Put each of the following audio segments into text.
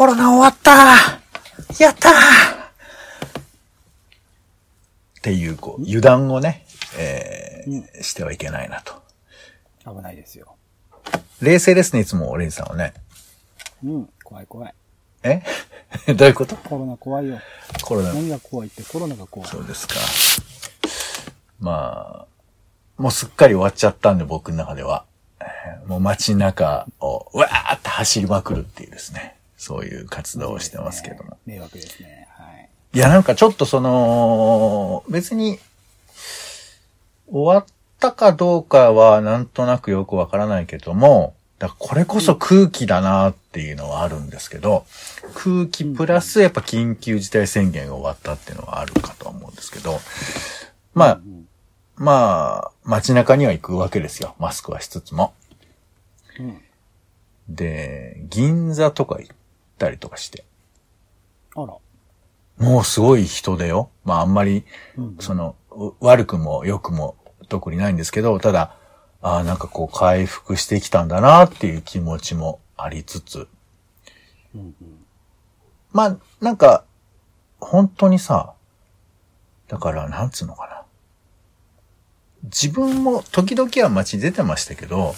コロナ終わったやったっていう、こう、油断をね、えーしてはいけないなと。危ないですよ。冷静ですね、いつも、レイジさんはね。うん。怖い怖い。え？どういうこと？コロナ怖いよ。コロナ。何が怖いって？コロナが怖い。そうですか。まあ、もうすっかり終わっちゃったんで、僕の中では。えーもう街中を、うわーって走りまくるっていうですね。そういう活動をしてますけども。迷惑ですね。はい。いや、なんかちょっとその、別に、終わったかどうかはなんとなくよくわからないけども、だこれこそ空気だなっていうのはあるんですけど、空気プラスやっぱ緊急事態宣言が終わったっていうのはあるかとは思うんですけど、まあ、うんまあ、街中には行くわけですよ。マスクはしつつも。うん。で、銀座とか行ったりとかして、あら。もうすごい人でよ。まああんまり、うん。その、う悪くも良くも特にないんですけど、ただ、ああ、なんかこう回復してきたんだなっていう気持ちもありつつ、うんうん。まあ、なんか、本当にさ、だから、なんつうのかな。自分も時々は街出てましたけど、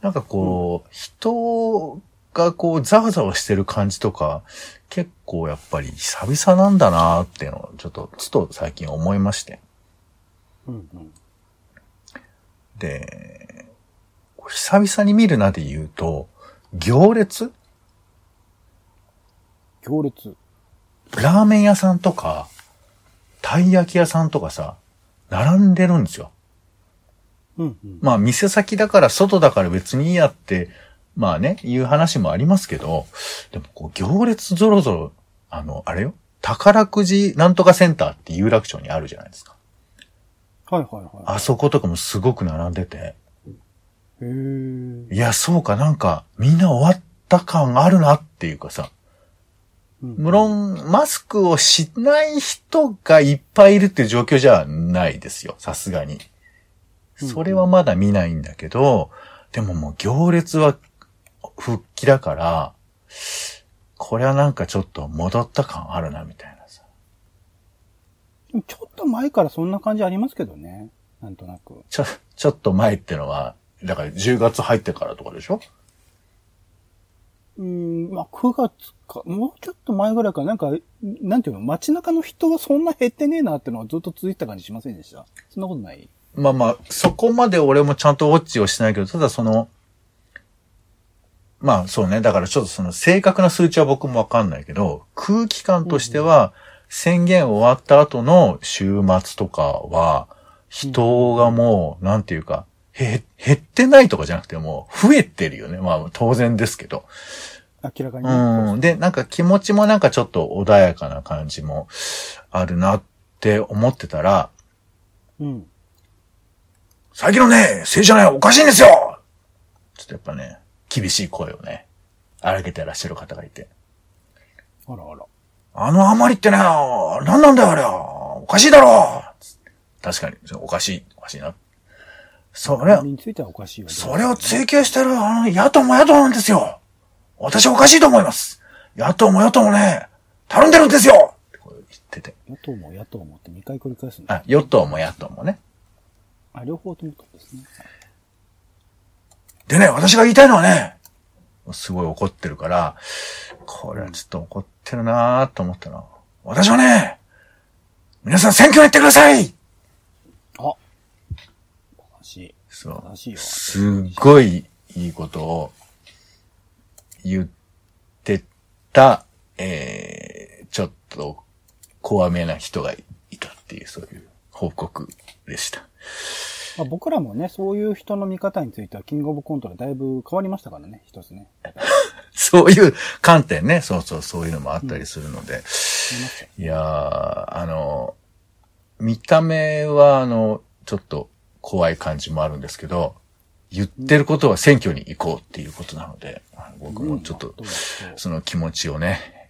なんかこう、人がこう、ざわざわしてる感じとか、結構やっぱり久々なんだなっていうのを、ちょっと、つと最近思いまして。うんうん。で、久々に見るなで言うと、行列？行列。ラーメン屋さんとか、たい焼き屋さんとかさ、並んでるんですよ。うんうん。まあ、店先だから外だから別にいいやって、まあね、いう話もありますけど、でもこう、行列ぞろぞろ、あの、あれよ、宝くじなんとかセンターって有楽町にあるじゃないですか。はいはいはあそことかもすごく並んでて、い。へえ。いや、そうか、なんか、みんな終わった感あるなっていうかさ、無論、マスクをしない人がいっぱいいるっていう状況じゃないですよ。さすがに。それはまだ見ないんだけど、でももう行列は復帰だから、これはなんかちょっと戻った感あるな、みたいなさ。ちょっと前からそんな感じありますけどね。なんとなく。ちょ、ちょっと前ってのは、だから10月入ってからとかでしょ？うーん、まあ、9月か、もうちょっと前ぐらいか、なんか、なんていうの、街中の人はそんな減ってねえなってのはずっと続いてた感じしませんでした？そんなことない？まあまあ、そこまで俺もちゃんとウォッチをしてないけど、ただその、まあそうね、だからちょっとその正確な数値は僕もわかんないけど、空気感としては、宣言終わった後の週末とかは、人がもう、なんていうか、へ、減ってないとかじゃなくてもう増えてるよね。まあ当然ですけど。明らかに。うん。で、なんか気持ちもなんかちょっと穏やかな感じもあるなって思ってたら、うん。最近のね、政治じゃないおかしいんですよちょっとやっぱね、厳しい声をね、荒げてらっしゃる方がいて。あらあら。あのあまりってね、何なんだよあれはおかしいだろ確かに、おかしい、おかしいな。それあ、についてはおかしいわ。それを追求してるあの野党も野党なんですよ私はおかしいと思います野党も野党もね、たるんでるんですよって言ってて。野党も野党もって2回繰り返すんだ。あ、与党も野党もね。あ、両方ともとですね。でね、私が言いたいのはね、すごい怒ってるから、これはちょっと怒ってるなと思ったな。私はね、皆さん選挙に行ってくださいあ正しい。そう。正しいよ。すっごいいいことを言ってた、えー、ちょっと怖めな人がいたっていう、そういう報告でした。まあ、僕らもね、そういう人の見方については、キングオブコントでだいぶ変わりましたからね、一つね。そういう観点ね、そうそう、そういうのもあったりするので。見ましたよいやー、あの、見た目は、あの、ちょっと怖い感じもあるんですけど、言ってることは選挙に行こうっていうことなので、僕もちょっとうん、その気持ちをね、えー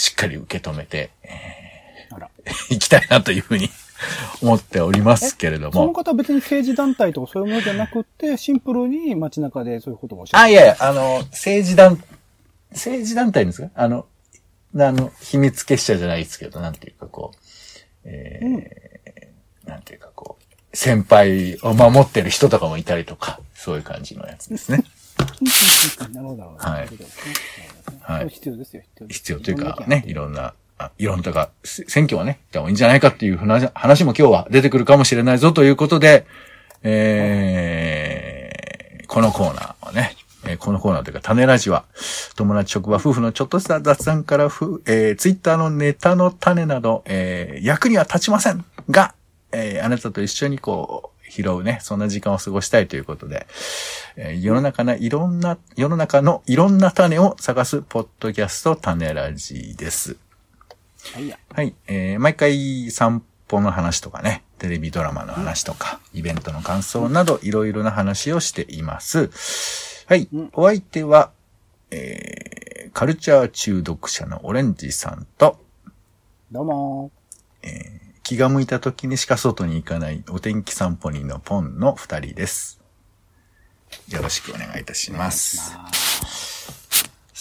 しっかり受け止めて、え。ー、い きたいなというふうに 思っておりますけれども。その方は別に政治団体とかそういうものじゃなくて、シンプルに街中でそういうことをおっしゃあ、る。いやいや、あの、政治団、政治団体ですか？あの、あの、秘密結社じゃないですけど、なんていうかこう、えーなんていうかこう、先輩を守ってる人とかもいたりとか、そういう感じのやつですね。なるほど。はいはい必要ですよ、必要必要というかね、いろんな、いろんなとか、選挙はね、でもいいんじゃないかっていう話も今日は出てくるかもしれないぞということで、えー、このコーナーはね、えーこのコーナーというか、種ラジは、友達職場夫婦のちょっとした雑談からふ、えー、ツイッターのネタの種など、えー、役には立ちませんが、えー、あなたと一緒にこう、拾うね、そんな時間を過ごしたいということで、えー世の中のいろんな、世の中のいろんな種を探すポッドキャスト種ラジです。はいや。はい。えー毎回散歩の話とかね、テレビドラマの話とか、イベントの感想など、いろいろな話をしています。はい。うんお相手は、えーカルチャー中毒者のオレンジさんと、どうも気が向いた時にしか外に行かないお天気散歩人のポンの二人です。よろしくお願いいたします。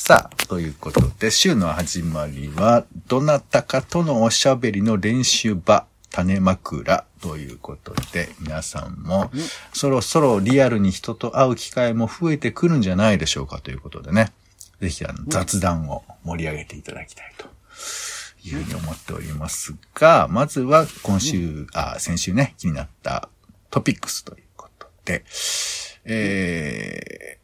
さあ、ということで、週の始まりは、どなたかとのおしゃべりの練習場、種枕ということで、皆さんも、そろそろリアルに人と会う機会も増えてくるんじゃないでしょうかということでね、ぜひあの雑談を盛り上げていただきたいというふうに思っておりますが、まずは今週、あ、先週ね、気になったトピックスということで、え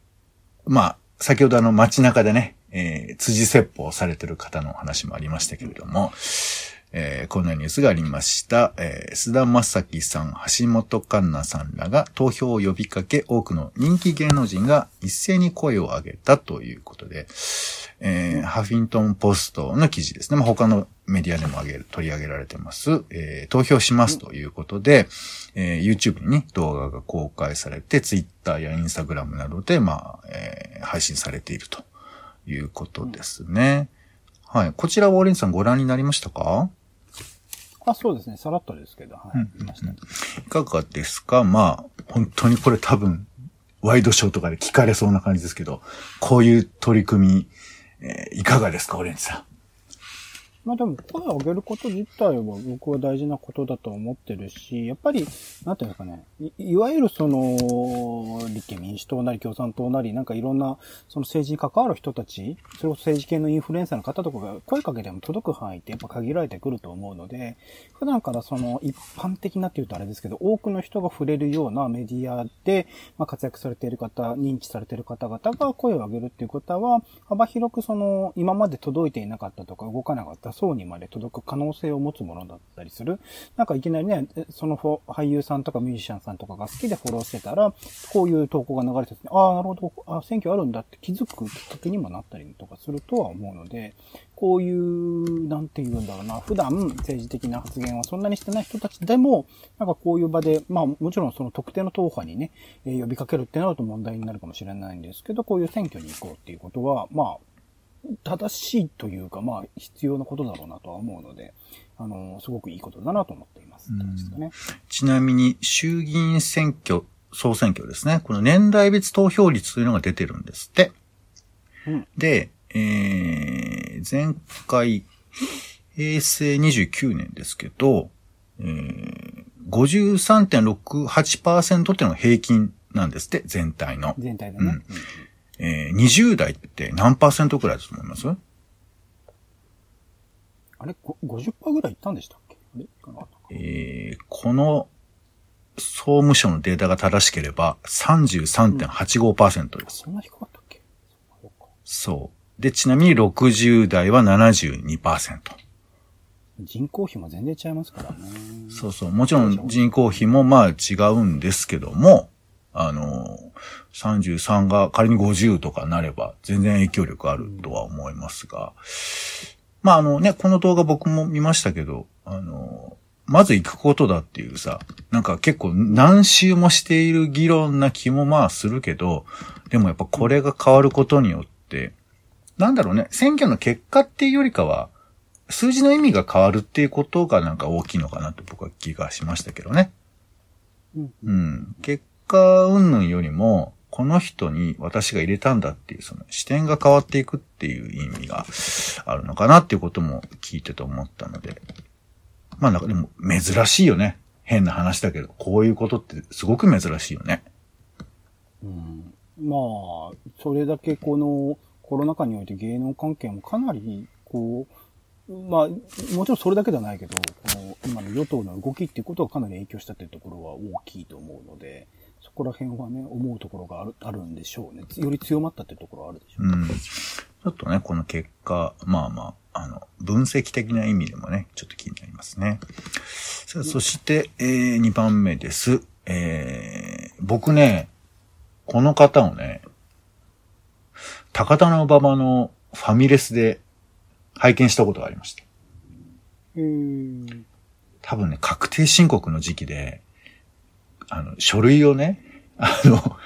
ー、まあ、先ほどあの街中でね、えー、辻説法されてる方の話もありましたけれども、えーこんなニュースがありました。えー、須田正樹さん、橋本環奈さんらが投票を呼びかけ、多くの人気芸能人が一斉に声を上げたということで、えーハフィントンポストの記事ですね。まあ、他のメディアでも上げる取り上げられてます。えー投票しますということで、えー YouTube に、ね、動画が公開されて、Twitter や Instagram などで、まあ、えー配信されているということですね。はい。こちらはオーレンジさんご覧になりましたか？あ、そうですね。さらっとですけど、はい。うん見ました。いかがですか？まあ、本当にこれ多分、ワイドショーとかで聞かれそうな感じですけど、こういう取り組み、えーいかがですかオレンジさん？まあでも、声を上げること自体は僕は大事なことだと思ってるし、やっぱり、なんていうんですかね、いいわゆるその、立憲民主党なり共産党なり、なんかいろんな、その政治に関わる人たち、それこそ政治系のインフルエンサーの方とかが声かけても届く範囲ってやっぱ限られてくると思うので、普段からその一般的なって言うとあれですけど、多くの人が触れるようなメディアで、まあ、活躍されている方、認知されている方々が声を上げるっていうことは、幅広くその、今まで届いていなかったとか動かなかった層にまで届く可能性を持つものだったりする。なんかいきなりね、その俳優さんとかミュージシャンさんとかが好きでフォローしてたら、こういう投稿が流れてて、ああ、なるほど、あ選挙あるんだって気づくきっかけにもなったりとかするとは思うので、こういう、なんて言うんだろうな、普段政治的な発言はそんなにしてない人たちでも、なんかこういう場で、まあもちろんその特定の党派にね、え呼びかけるってなると問題になるかもしれないんですけど、こういう選挙に行こうっていうことは、まあ、正しいというか、まあ、必要なことだろうなとは思うので、あの、すごくいいことだなと思っています。ね。ちなみに、衆議院選挙、総選挙ですね。この年代別投票率というのが出てるんですって。うんで、えー、前回、平成29年ですけど、えー、53.68%っていうのが平均なんですって、全体の。全体でね。うんえー、20代って何パーセントくらいだと思います？あれご ?50% ぐらいいったんでしたっけ？あれ？えー、この総務省のデータが正しければ33.85%です。そんな低かったっけ？そうかそう。で、ちなみに60代は72%。人口比も全然違いますからね。そうそう。もちろん人口比もまあ違うんですけども、あの、33が仮に50とかなれば全然影響力あるとは思いますが、まああのね、この動画僕も見ましたけど、あの、まず行くことだっていうさ、なんか結構何周もしている議論な気もまあするけど、でもやっぱこれが変わることによって、なんだろうね、選挙の結果っていうよりかは、数字の意味が変わるっていうことがなんか大きいのかなと僕は気がしましたけどね。うん。うん。結果云々よりも、この人に私が入れたんだっていう、その視点が変わっていくっていう意味があるのかなっていうことも聞いてて思ったので。まあなんかでも珍しいよね。変な話だけど、こういうことってすごく珍しいよね。うん、まあ、それだけこのコロナ禍において芸能関係もかなり、こう、まあ、もちろんそれだけではないけど、この今の与党の動きっていうことがかなり影響したっていうところは大きいと思うので、こら辺はね、思うところがあるあるんでしょうね。より強まったっていうところはあるでしょう。うん。ちょっとね、この結果、まあまあ、あの、分析的な意味でもね、ちょっと気になりますね。さあ、そして、えー、2番目です。えー、僕ね、この方をね、高田の馬場のファミレスで拝見したことがありました。へー多分ね、確定申告の時期で、あの、書類をね、あの、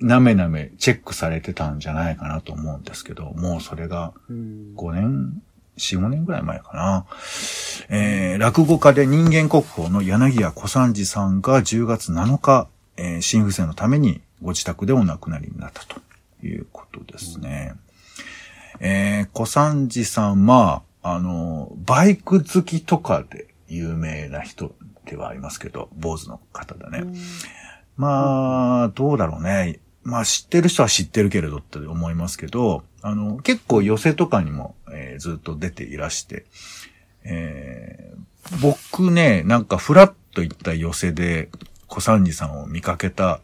なめなめチェックされてたんじゃないかなと思うんですけど、もうそれがうん5年、4、5年ぐらい前かな。えー、落語家で人間国宝の柳家小三治さんが10月7日、えー、心不全のためにご自宅でお亡くなりになったということですね。えー、小三治さん、まあ、あの、バイク好きとかで有名な人ではありますけど、坊主の方だね。まあ、どうだろうね。まあ知ってる人は知ってるけれどって思いますけど、あの、結構寄せとかにも、えーずっと出ていらして、えー僕ね、なんかフラッと行った寄せで小三治さんを見かけた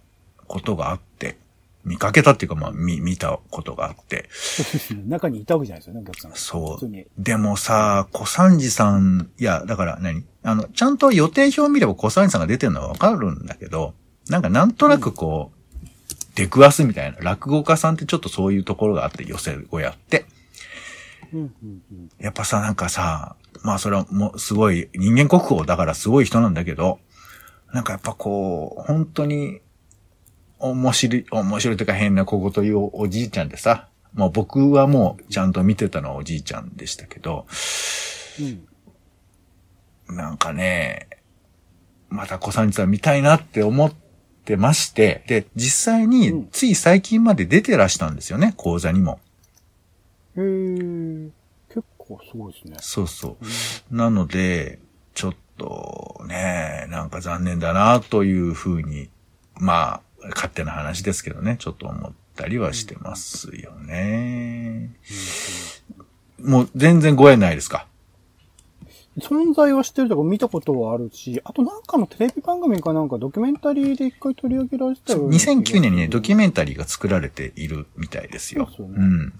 ことがあって、見かけたっていうかまあ見、見たことがあって。中にいたわけじゃないですよね、お客さんが。そう。でもさ、小三治さん、いや、だから何？あの、ちゃんと予定表見れば小三治さんが出てるのはわかるんだけど、なんかなんとなくこう、出くわすみたいな、落語家さんってちょっとそういうところがあって、寄せをやって。やっぱさ、なんかさ、まあそれはもうすごい、人間国宝だからすごい人なんだけど、なんかやっぱこう、本当に、面白い、面白いというか変な小言言うおじいちゃんでさ、もう僕はもうちゃんと見てたのはおじいちゃんでしたけど、うん。なんかね、また小三治さん見たいなって思ってまして、で、実際うにんつい最近まで出てらしたんですよね、講座にも。へー結構すごいですね。そうそうう。んなので、ちょっとね、なんか残念だなというふうに、まあ、勝手な話ですけどね、ちょっと思ったりはしてますよね。もう全然ご縁ないですか？存在は知ってるとか見たことはあるし、あとなんかのテレビ番組かなんかドキュメンタリーで一回取り上げられてたような気がする2009年にね、ドキュメンタリーが作られているみたいですよ。そうですよねうん。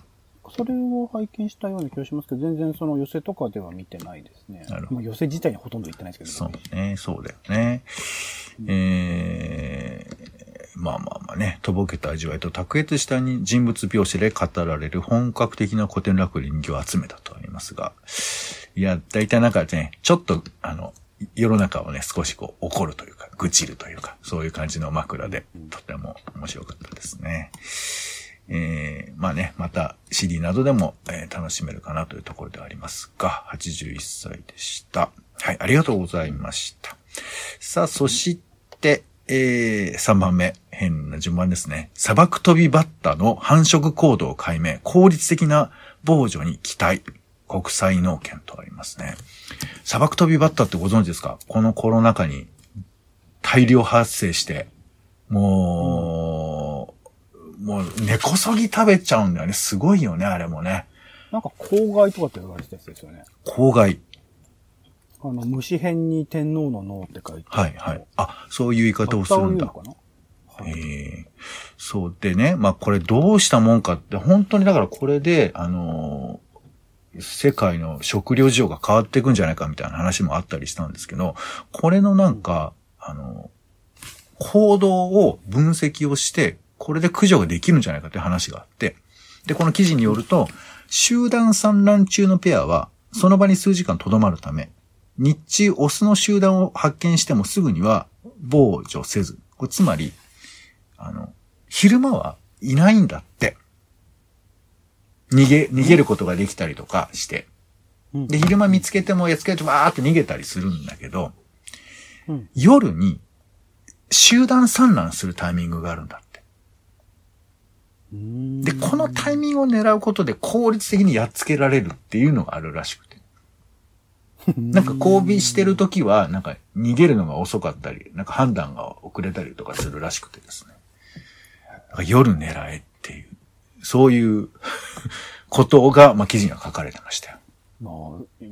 それを拝見したような気がしますけど、全然その寄せとかでは見てないですね。なるほど寄せ自体にほとんど行ってないですけどそうね、そうだよね。えー、まあまあまあね、とぼけた味わいと卓越したに人物描写で語られる本格的な古典落語人形を集めたとありますが、いや、大体なんかね、ちょっと、あの、世の中をね、少しこう怒るというか、愚痴るというか、そういう感じの枕で、とても面白かったですね。えー、まあね、また CD などでも、えー楽しめるかなというところではありますが、81歳でした。はい、ありがとうございました。さあ、そして、えー、3番目、変な順番ですね。砂漠飛びバッタの繁殖行動解明、効率的な防除に期待、国際農研とありますね。砂漠飛びバッタってご存知ですか？このコロナ禍に大量発生して、もう、もう根こそぎ食べちゃうんだよね。すごいよね、あれもね。なんか公害とかって言われてたやつですよね。公害。あの、虫辺に天皇の脳って書いてはいはい。あ、そういう言い方をするんだはい。ええそうでね、まあこれどうしたもんかって、本当にだからこれで、あのー世界の食料事情が変わっていくんじゃないかみたいな話もあったりしたんですけど、これのなんか、あの行動を分析をして、これで駆除ができるんじゃないかって話があって、で、この記事によると、集団産卵中のペアは、その場に数時間留まるため、日中オスの集団を発見してもすぐには防除せず、これつまり、あの、昼間はいないんだって。逃げ、逃げることができたりとかして。うんで、昼間見つけてもやっつけてわーって逃げたりするんだけど、うん夜に集団産卵するタイミングがあるんだって。で、このタイミングを狙うことで効率的にやっつけられるっていうのがあるらしくて。なんか交尾してる時は、なんか逃げるのが遅かったり、なんか判断が遅れたりとかするらしくてですね。夜狙えっていう、そういう ことが、まあ、記事には書かれてましたよ。まあ、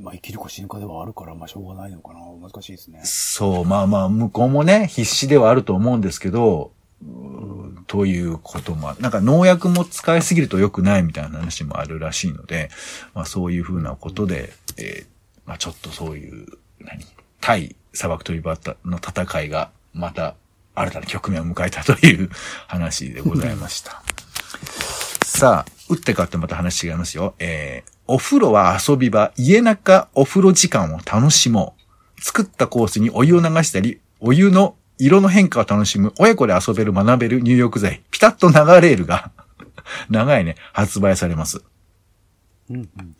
まあ、生きるか死ぬかではあるから、まあ、しょうがないのかな。難しいですね。そう、まあまあ、向こうもね、必死ではあると思うんですけど、ということも、なんか農薬も使いすぎると良くないみたいな話もあるらしいので、まあそういうふうなことで、えー、まあちょっとそういう、何？対砂漠トリバッタの戦いがまた新たな局面を迎えたという話でございました。さあ、打って変わってまた話違いますよ。えー、お風呂は遊び場、家中お風呂時間を楽しもう。作ったコースにお湯を流したり、お湯の色の変化を楽しむ、親子で遊べる学べる入浴剤、ピタッと流れるが 長いね、発売されます。うんうんうん、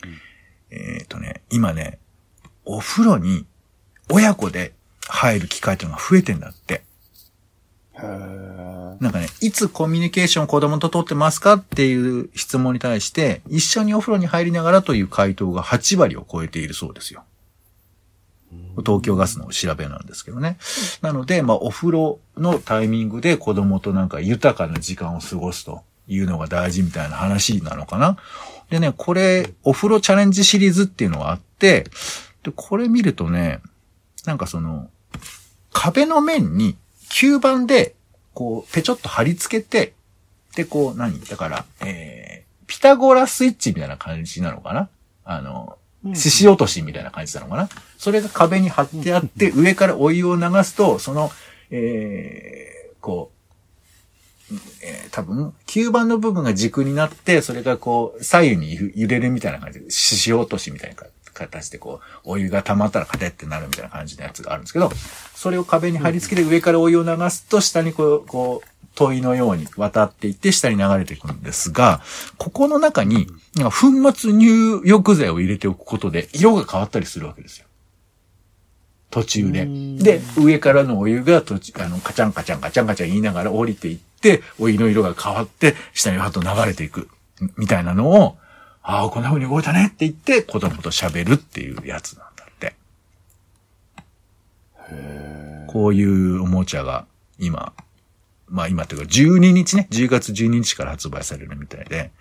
えっ、ー、とね、今ね、お風呂に親子で入る機会というのが増えてんだって。なんかね、いつコミュニケーションを子供と取ってますかっていう質問に対して、一緒にお風呂に入りながらという回答が8割を超えているそうですよ。東京ガスの調べなんですけどね。なので、まあ、お風呂のタイミングで子供となんか豊かな時間を過ごすというのが大事みたいな話なのかな。でね、これ、お風呂チャレンジシリーズっていうのがあって、で、これ見るとね、なんかその、壁の面に吸盤で、こう、ぺちょっと貼り付けて、で、こう、何？だから、えー、ピタゴラスイッチみたいな感じなのかな？あの、獅子落としみたいな感じなのかな？それが壁に貼ってあって、上からお湯を流すと、その、えー、こう、えー、多分、吸盤の部分が軸になって、それがこう、左右に揺れるみたいな感じ。で、獅子落としみたいな形でこう、お湯が溜まったらカテってなるみたいな感じのやつがあるんですけど、それを壁に貼り付けて上からお湯を流すと、下にこう、こう、問いのように渡っていって下に流れていくんですが、ここの中に、粉末入浴剤を入れておくことで色が変わったりするわけですよ。途中で。で、上からのお湯が途中、あの、カチャンカチャンカチャンカチャン言いながら降りていって、お湯の色が変わって、下にわっと流れていく。みたいなのを、ああ、こんな風に動いたねって言って、子供と喋るっていうやつなんだって。こういうおもちゃが今、まあ今というか12日ね、10月12日から発売されるみたいで、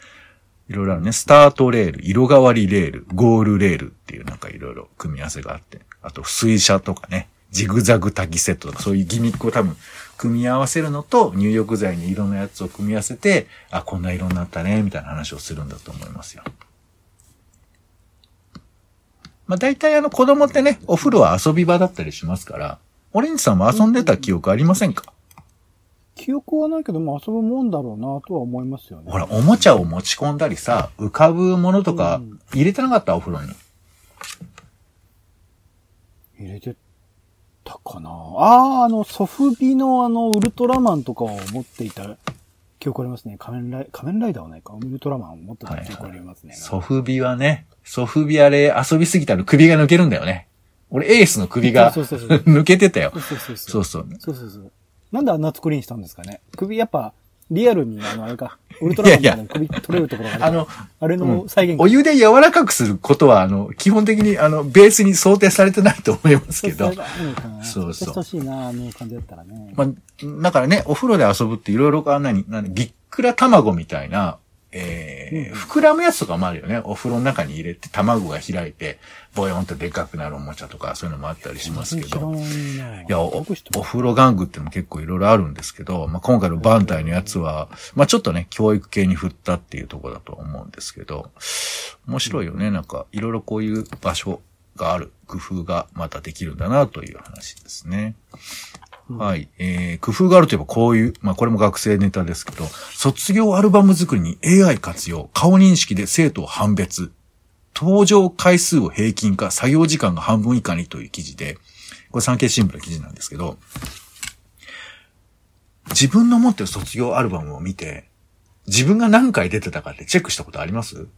いろいろあるね、スタートレール、色変わりレール、ゴールレールっていうなんかいろいろ組み合わせがあって、あと水車とかね、ジグザグ滝セットとかそういうギミックを多分組み合わせるのと入浴剤に色のやつを組み合わせて、あ、こんな色になったね、みたいな話をするんだと思いますよ。まあ大体あの子供ってね、お風呂は遊び場だったりしますから、オレンジさんも遊んでた記憶ありませんか？記憶はないけども遊ぶもんだろうなとは思いますよね。ほら、おもちゃを持ち込んだりさ、浮かぶものとか入れてなかった、お風呂に。入れてたかなああ、あの、ソフビのあの、ウルトラマンとかを持っていた記憶ありますね。仮面ライ仮面ライダーはないか。ウルトラマンを持ってた記憶ありますね。はいはい、ソフビはね、ソフビあれ遊びすぎたら首が抜けるんだよね。俺エースの首が 抜けてたよ。そうそうそう。そうそう。そうそうそう。なんであんな作りにしたんですかね首やっぱ、リアルに、あの、あれか、ウルトラマンみたいな首取れるところがあるあの、あれの再現、うん、お湯で柔らかくすることは、あの、基本的に、あの、ベースに想定されてないと思いますけど。そうそう。ほしいな、あの感じだったらね。まあ、だからね、お風呂で遊ぶっていろいろ、あ、何、何、びっくら卵みたいな、えー、膨らむやつとかもあるよね。お風呂の中に入れて卵が開いて、ボヨンとでかくなるおもちゃとか、そういうのもあったりしますけど。いやお、お風呂玩具っても結構いろいろあるんですけど、まあ、今回のバンタイのやつは、まあ、ちょっとね、教育系に振ったっていうところだと思うんですけど、面白いよね。なんか、いろいろこういう場所がある、工夫がまたできるんだなという話ですね。はい。えー、工夫があるといえばこういう、まあこれも学生ネタですけど、卒業アルバム作りに AI 活用、顔認識で生徒を判別、登場回数を平均化、作業時間が半分以下にという記事で、これ産経新聞の記事なんですけど、自分の持ってる卒業アルバムを見て、自分が何回出てたかってチェックしたことあります？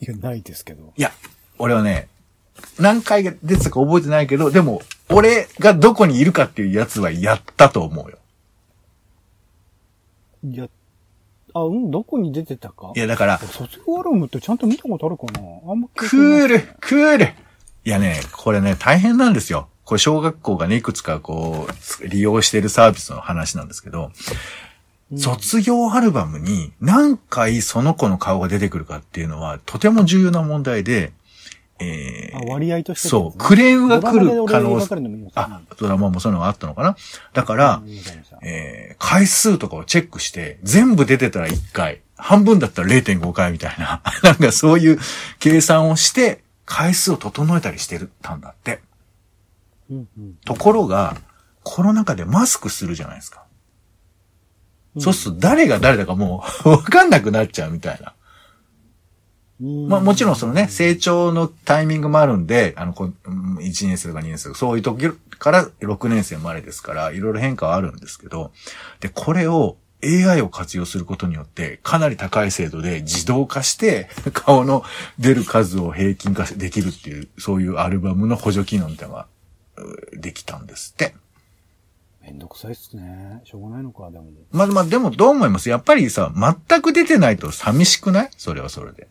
いや、ないですけど。いや、俺はね、何回出てたか覚えてないけど、でも、俺がどこにいるかっていうやつはやったと思うよ。やっあ、うん、どこに出てたか？いや、だから、卒業アルバムってちゃんと見たことあるかな？あんまクール、クール。いやね、これね、大変なんですよ。これ小学校がね、いくつかこう、利用してるサービスの話なんですけど、卒業アルバムに何回その子の顔が出てくるかっていうのはとても重要な問題で、えあ割合としてそう、クレームが来る可能性。あ、ドラマもそういうのがあったのかな。だから、えー回数とかをチェックして、全部出てたら1回、半分だったら0.5回みたいな、なんかそういう計算をして、回数を整えたりしてたんだって。うんうん。ところが、コロナ禍でマスクするじゃないですか。そうすると誰が誰だかもう わかんなくなっちゃうみたいな。うんまあもちろんそのね、成長のタイミングもあるんで、あの、こうん1年生とか2年生とか、そういう時から6年生までですから、いろいろ変化はあるんですけど、で、これを AI を活用することによって、かなり高い精度で自動化して、顔の出る数を平均化できるっていう、そういうアルバムの補助機能みたいなのがうできたんですって。めんどくさいっすね。しょうがないのか、でも。まあまあ、でもどう思います？やっぱりさ、全く出てないと寂しくない？それはそれで。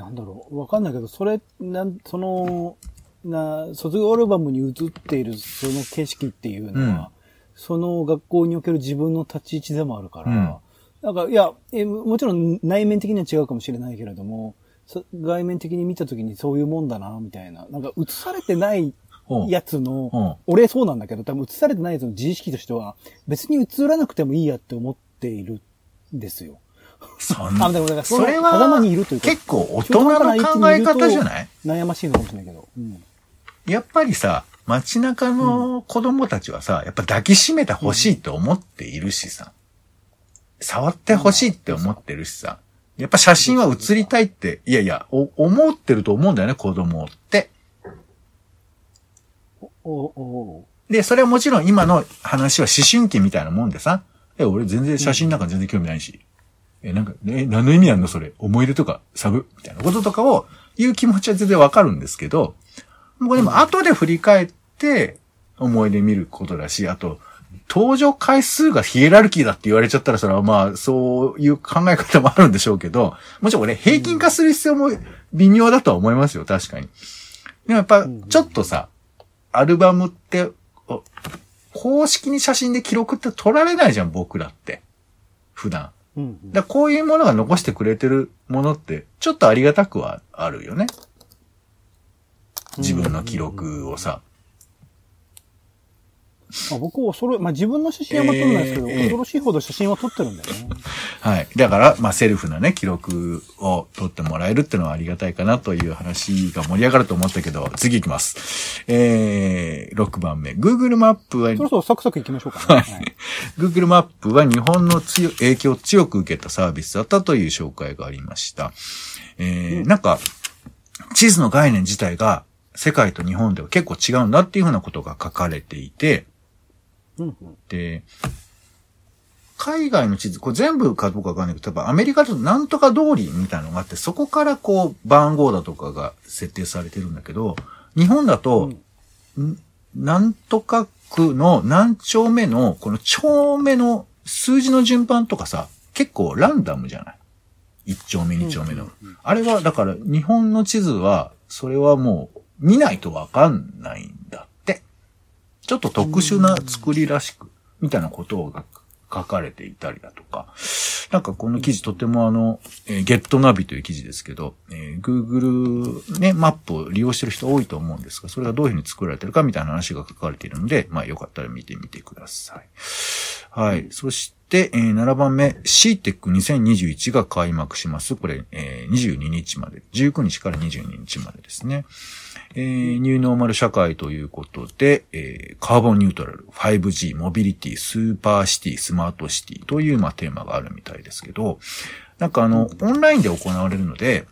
なんだろう。わかんないけど、それ、なん、その、な、卒業アルバムに映っているその景色っていうのは、その学校における自分の立ち位置でもあるから、うんなんか、いやえ、もちろん内面的には違うかもしれないけれども、そ外面的に見たときにそういうもんだな、みたいな。なんか映されてないうんやつの、うん俺そうなんだけど、多分映されてないやつの自意識としては、別に映らなくてもいいやって思っているんですよ。そんなあ、でもだから、それはにいるというか、結構大人の考え方じゃない？悩ましいのかもしれないけど。うん。やっぱりさ、街中の子供たちはさ、やっぱ抱きしめてほしいと思っているしさ、触ってほしいって思ってるしさ、やっぱ写真は写りたいって、いやいや、お思ってると思うんだよね、子供って。で、それはもちろん今の話は思春期みたいなもんでさ、え、俺全然写真なんか全然興味ないし、え、なんか、え、何の意味あんのそれ、思い出とか、サブ？みたいなこととかを言う気持ちは全然わかるんですけど、もうでも後で振り返って思い出見ることだし、あと、登場回数がヒエラルキーだって言われちゃったら、それはまあ、そういう考え方もあるんでしょうけど、もちろん俺平均化する必要も微妙だとは思いますよ、確かに。でもやっぱ、ちょっとさ、アルバムって、お公式に写真で記録って撮られないじゃん、僕らって。普段。うんうん。だこういうものが残してくれてるものって、ちょっとありがたくはあるよね。自分の記録をさ。まあ、僕はそれ、まあ自分の写真はま撮らないですけど、ええ恐ろしいほど写真は撮ってるんだよね。はい。だから、まあ、セルフなね、記録を取ってもらえるっていうのはありがたいかなという話が盛り上がると思ったけど、次行きます。えー、6番目。Google マップは、そろそろサクサク行きましょうかね。はい Google マップは日本の強影響を強く受けたサービスだったという紹介がありました。えーなんか、地図の概念自体が世界と日本では結構違うんだっていうふうなことが書かれていて、うんうんで、海外の地図、これ全部かどうかわかんないけど、例えばアメリカだとなんとか通りみたいなのがあって、そこからこう番号だとかが設定されてるんだけど、日本だと、んなんとか区の何丁目の、この丁目の数字の順番とかさ、結構ランダムじゃない？一丁目二丁目の。あれは、だから日本の地図は、それはもう見ないとわかんないんだ。ちょっと特殊な作りらしく、みたいなことが書かれていたりだとか。なんかこの記事とてもあの、えーゲットナビという記事ですけど、えー Google ね、マップを利用してる人多いと思うんですが、それがどういうふうに作られてるかみたいな話が書かれているので、まあよかったら見てみてください。はい。そして、えー7番目、 CEATEC2021 が開幕します。これ、えー22日まで、19日から22日までですね。えーニューノーマル社会ということで、えーカーボンニュートラル、5G、モビリティ、スーパーシティ、スマートシティという、まあ、テーマがあるみたいですけど、なんかあの、オンラインで行われるので、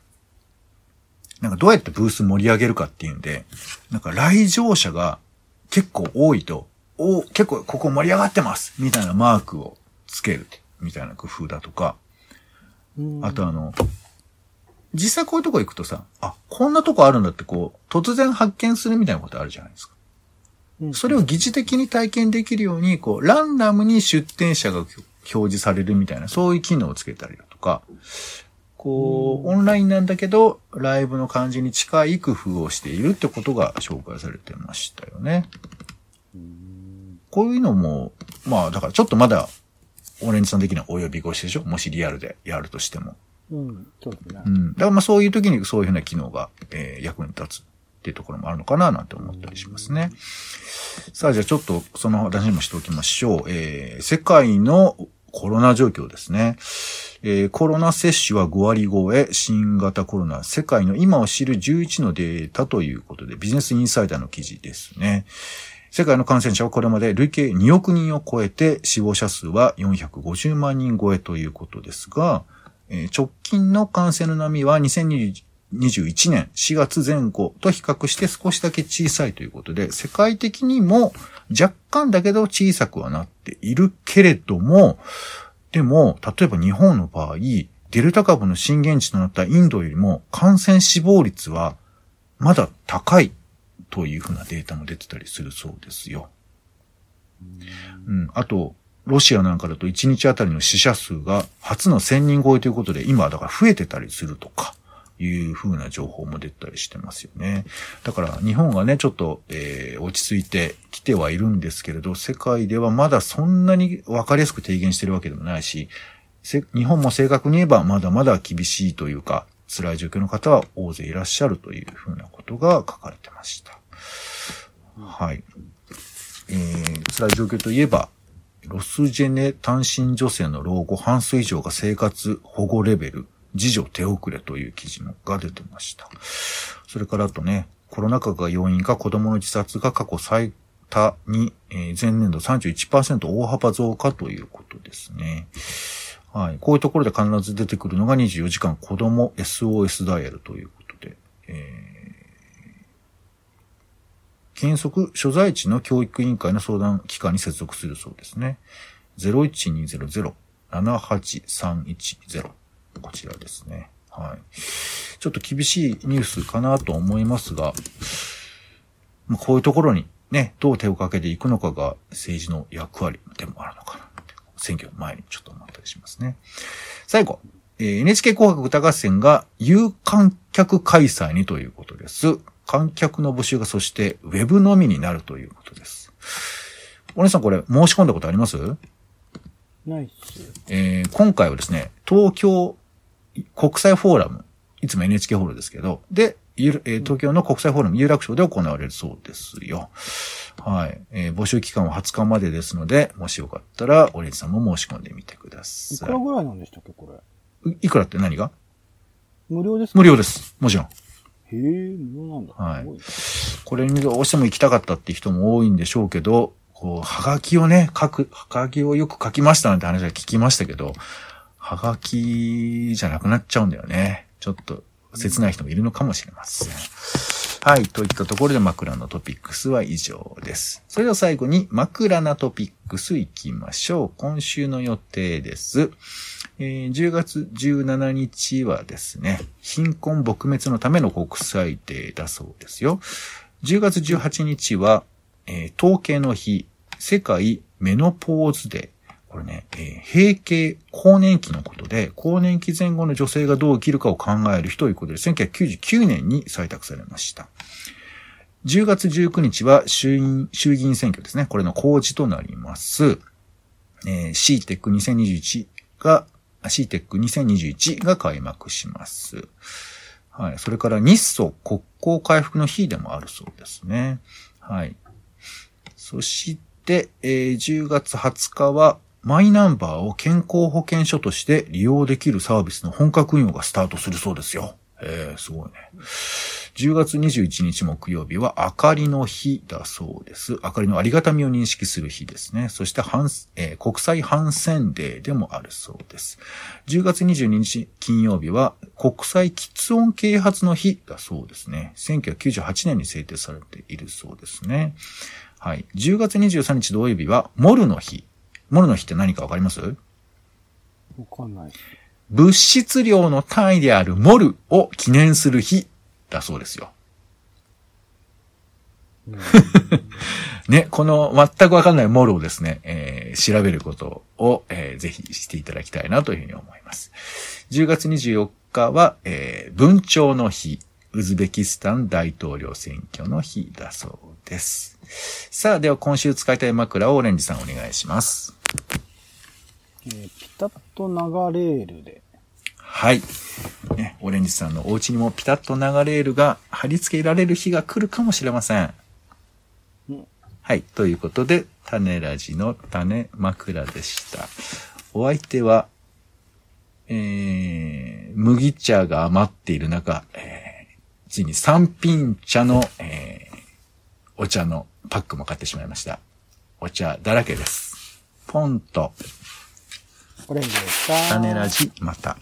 なんかどうやってブース盛り上げるかっていうんで、なんか来場者が結構多いと、お結構ここ盛り上がってますみたいなマークをつけるみたいな工夫だとか、うん。あとあの、実際こういうとこ行くとさ、あ、こんなとこあるんだってこう、突然発見するみたいなことあるじゃないですか。うんそれを疑似的に体験できるように、こう、ランダムに出店者が表示されるみたいな、そういう機能をつけたりだとか、こう、オンラインなんだけど、ライブの感じに近い工夫をしているってことが紹介されてましたよね。こういうのも、まあ、だからちょっとまだ、オレンジさん的なお呼び越しでしょ？もしリアルでやるとしても。うん、そうですねう。ん。だからまあそういう時にそういうふうな機能が、えー役に立つっていうところもあるのかななんて思ったりしますね。さあじゃあちょっとその話もしておきましょう。えー世界のコロナ状況ですね。えーコロナ接種は5割超え、新型コロナ、世界の今を知る11のデータということで、ビジネスインサイダーの記事ですね。世界の感染者はこれまで累計2億人を超えて、死亡者数は450万人超えということですが、え直近の感染の波は2021年4月前後と比較して少しだけ小さいということで、世界的にも若干だけど小さくはなっているけれども、でも、例えば日本の場合、デルタ株の震源地となったインドよりも感染死亡率はまだ高いというふうなデータも出てたりするそうですよ。うん。あと、ロシアなんかだと1日あたりの死者数が初の1000人超えということで、今はだから増えてたりするとか、いう風な情報も出たりしてますよね。だから日本がね、ちょっと、えー落ち着いてきてはいるんですけれど、世界ではまだそんなに分かりやすく提言してるわけでもないし、日本も正確に言えばまだまだ厳しいというか、辛い状況の方は大勢いらっしゃるというふうなことが書かれてました。はい。えー、辛い状況といえば、ロスジェネ単身女性の老後半数以上が生活保護レベル、自助手遅れという記事が出てました。それからあとね、コロナ禍が要因か子供の自殺が過去最多に、えー前年度31%大幅増加ということですね。はい。こういうところで必ず出てくるのが24時間子供 SOS ダイヤルということで、え原則所在地の教育委員会の相談機関に接続するそうですね。0120-078-310こちらですね。はい。ちょっと厳しいニュースかなと思いますが、ま、こういうところにね、どう手をかけていくのかが政治の役割でもあるのかな。選挙前にちょっと思ったりしますね。最後、えー NHK 紅白歌合戦が有観客開催にということです。観客の募集がそしてウェブのみになるということです。お姉さんこれ申し込んだことあります？ないっす。えー今回はですね、東京国際フォーラム、いつも NHK ホールですけど、で、えー東京の国際フォーラム有楽町で行われるそうですよ。はい。えー募集期間は20日までですので、もしよかったら、オレンジさんも申し込んでみてくだいさくらぐらいなんでしたっけ、これ？い。いくらって何が？無料ですか？無料です。もちろん。へえ、無料なんだ。はいこれにどうしても行きたかったって人も多いんでしょうけど、こう、はがきをね、書く、はがきをよく書きましたなんて話は聞きましたけど、はがきじゃなくなっちゃうんだよね。ちょっと切ない人もいるのかもしれません。はい。といったところで枕のトピックスは以上です。それでは最後に枕なトピックス行きましょう。今週の予定です。えー10月17日はですね、貧困撲滅のための国際デーだそうですよ。10月18日は、えー統計の日、世界メノポーズデー。これね、えー閉経、更年期のことで、更年期前後の女性がどう生きるかを考える日ということで、1999年に採択されました。10月19日は衆院、衆議院選挙ですね。これの公示となります。えー、CTEC2021 が、CTEC2021 が開幕します。はい。それから日ソ国交回復の日でもあるそうですね。はい。そして、えー10月20日は、マイナンバーを健康保険証として利用できるサービスの本格運用がスタートするそうですよ。えー、すごいね。10月21日木曜日は、明かりの日だそうです。明かりのありがたみを認識する日ですね。そして、反えー国際反戦デーでもあるそうです。10月22日金曜日は、国際喫音啓発の日だそうですね。1998年に制定されているそうですね。はい。10月23日土曜日は、モルの日。モルの日って何かわかります？わかんないっす。物質量の単位であるモルを記念する日だそうですよ。うんね、この全くわかんないモルをですね、ええー調べることを、えーぜひしていただきたいなというふうに思います。10月24日は、えー文鳥の日、ウズベキスタン大統領選挙の日だそうです。さあ、では今週使いたい枕をオレンジさんお願いします。えと流れるで。はい。ね、オレンジさんのお家にもピタッと流れるが貼り付けられる日が来るかもしれません。うんはい。ということで、種ラジの種枕でした。お相手は、えー、麦茶が余っている中、えー、ついに三品茶の、えー、お茶のパックも買ってしまいました。お茶だらけです。ポンと、オレンジでした。種ラジ、また。